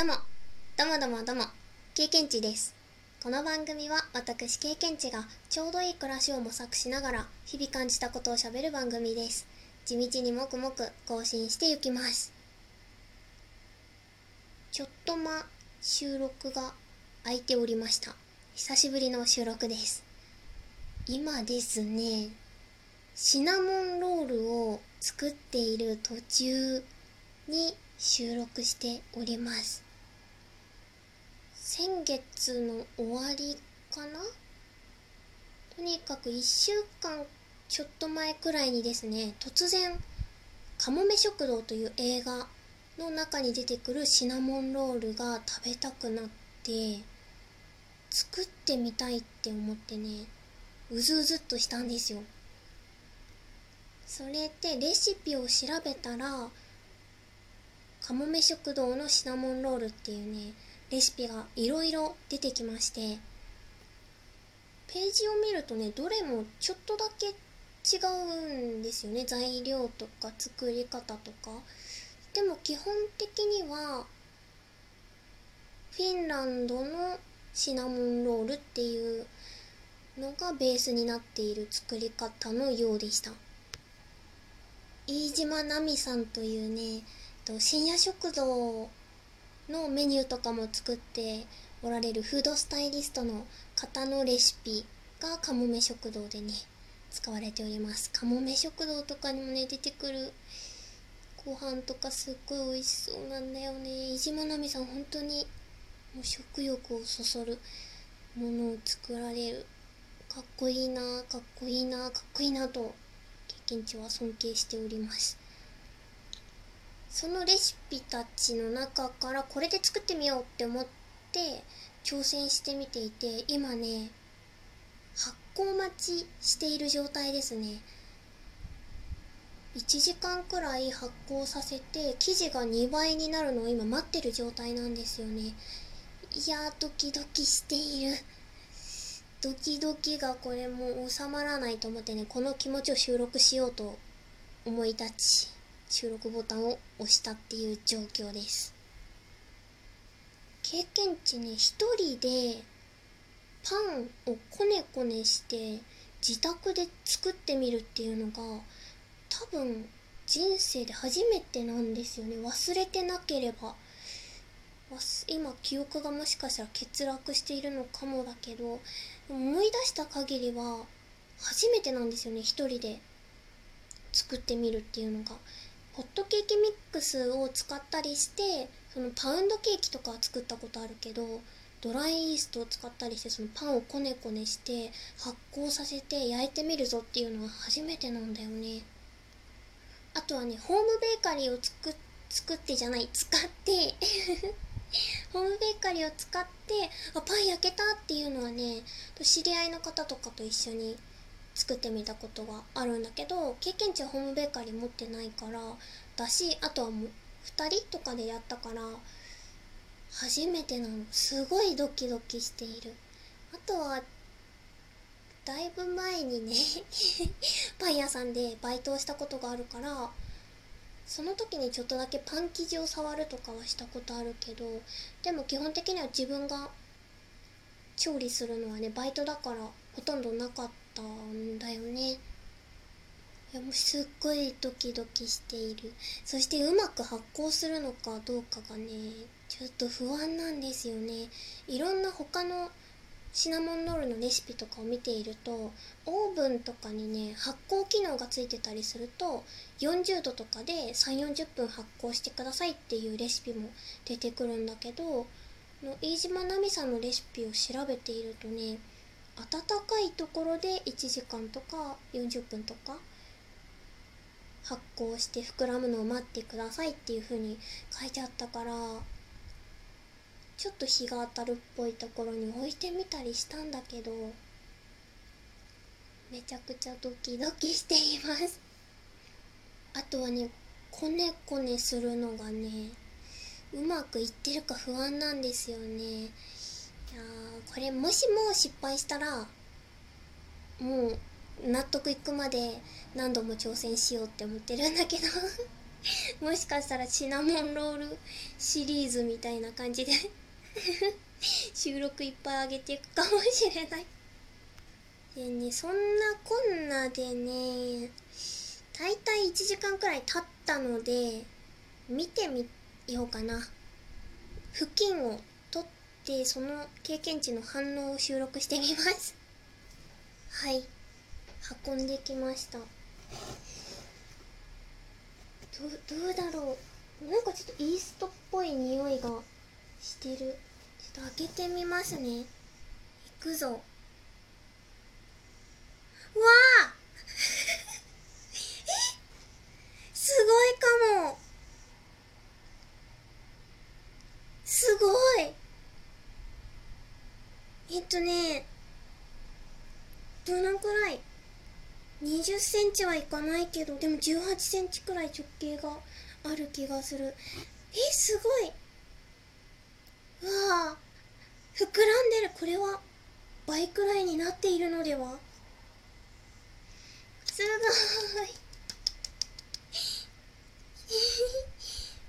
どうも、どうもどうもどうも、経験値です。この番組は私経験値がちょうどいい暮らしを模索しながら日々感じたことをしゃべる番組です。地道にもくもく更新していきます。ちょっとま収録が空いておりました。久しぶりの収録です。今ですね、シナモンロールを作っている途中に収録しております。先月の終わりかな？とにかく1週間ちょっと前くらいにですね突然「かもめ食堂」という映画の中に出てくるシナモンロールが食べたくなって作ってみたいって思ってねうずうずっとしたんですよ。それでレシピを調べたらかもめ食堂のシナモンロールっていうねレシピがいろいろ出てきましてページを見るとねどれもちょっとだけ違うんですよね。材料とか作り方とか。でも基本的にはフィンランドのシナモンロールっていうのがベースになっている作り方のようでした。飯島奈美さんというね深夜食堂のメニューとかも作っておられるフードスタイリストの方のレシピがかもめ食堂でね使われております。かもめ食堂とかにもね出てくるご飯とかすっごい美味しそうなんだよね。飯島奈美さん本当にもう食欲をそそるものを作られる。かっこいいなかっこいいなかっこいいなと経験値は尊敬しております。そのレシピたちの中からこれで作ってみようって思って挑戦してみていて今ね発酵待ちしている状態ですね。1時間くらい発酵させて生地が2倍になるのを今待ってる状態なんですよね。いやドキドキしている。ドキドキがこれもう収まらないと思ってねこの気持ちを収録しようと思い立ち。収録ボタンを押したっていう状況です。経験値ね一人でパンをこねこねして自宅で作ってみるっていうのが多分人生で初めてなんですよね。忘れてなければ。今記憶がもしかしたら欠落しているのかもだけど思い出した限りは初めてなんですよね一人で作ってみるっていうのが。ホットケーキミックスを使ったりしてそのパウンドケーキとかは作ったことあるけどドライイーストを使ったりしてそのパンをこねこねして発酵させて焼いてみるぞっていうのは初めてなんだよね。あとはねホームベーカリーを作作ってじゃない使って ホームベーカリーを使ってあパン焼けたっていうのはね知り合いの方とかと一緒に作ってみたことがあるんだけど経験値はホームベーカリー持ってないからだしあとはもう2人とかでやったから初めてなの。すごいドキドキしている。あとはだいぶ前にね パン屋さんでバイトをしたことがあるからその時にちょっとだけパン生地を触るとかはしたことあるけどでも基本的には自分が調理するのはねバイトだからほとんどなかったんだよね。いやもうすっごいドキドキしている。そしてうまく発酵するのかどうかがねちょっと不安なんですよね。いろんな他のシナモンロールのレシピとかを見ているとオーブンとかにね発酵機能がついてたりすると40度とかで3 4 0分発酵してくださいっていうレシピも出てくるんだけどの飯島奈美さんのレシピを調べているとね温かいところで1時間とか40分とか発酵して膨らむのを待ってくださいっていう風に書いてあったからちょっと日が当たるっぽいところに置いてみたりしたんだけどめちゃくちゃドキドキしています。あとはねこねこねするのがねうまくいってるか不安なんですよね。やこれもしも失敗したらもう納得いくまで何度も挑戦しようって思ってるんだけど もしかしたらシナモンロールシリーズみたいな感じで 収録いっぱいあげていくかもしれない。でねそんなこんなでね大体1時間くらい経ったので見てみようかな。付近をてその経験値の反応を収録してみます。はい。運んできました。どどうだろう。なんかちょっとイーストっぽい匂いがしてる。ちょっと開けてみますね。いくぞ。わあすごいかもすごいえっとねどのくらい？20センチはいかないけどでも18センチくらい直径がある気がする。えすごい。うわあ膨らんでる。これは倍くらいになっているのでは？す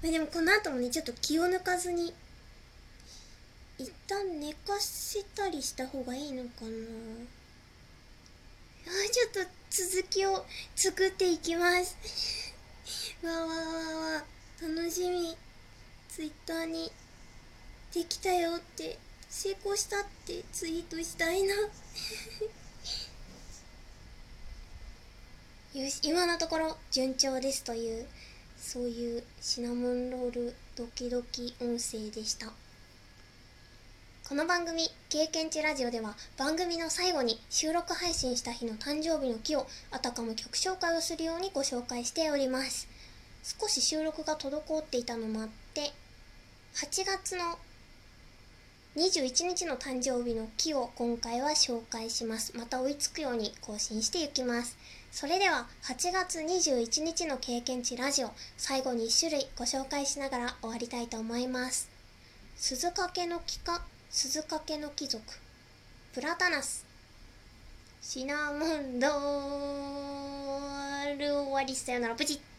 ごい。でもこの後もねちょっと気を抜かずに一旦寝かせたりした方がいいのかな？あちょっと続きを作っていきます。わわわわ。楽しみ。ツイッターにできたよって。成功したって。ツイートしたいな。よし。今のところ順調ですというそういうシナモンロールドキドキ音声でした。この番組「経験値ラジオ」では番組の最後に収録配信した日の誕生日の木をあたかも曲紹介をするようにご紹介しております。少し収録が滞っていたのもあって8月の21日の誕生日の木を今回は紹介します。また追いつくように更新していきます。それでは8月21日の経験値ラジオ最後に1種類ご紹介しながら終わりたいと思います。鈴懸の木か鈴懸の貴族プラタナス。シナモンドール終わり。さよなら。プチッ。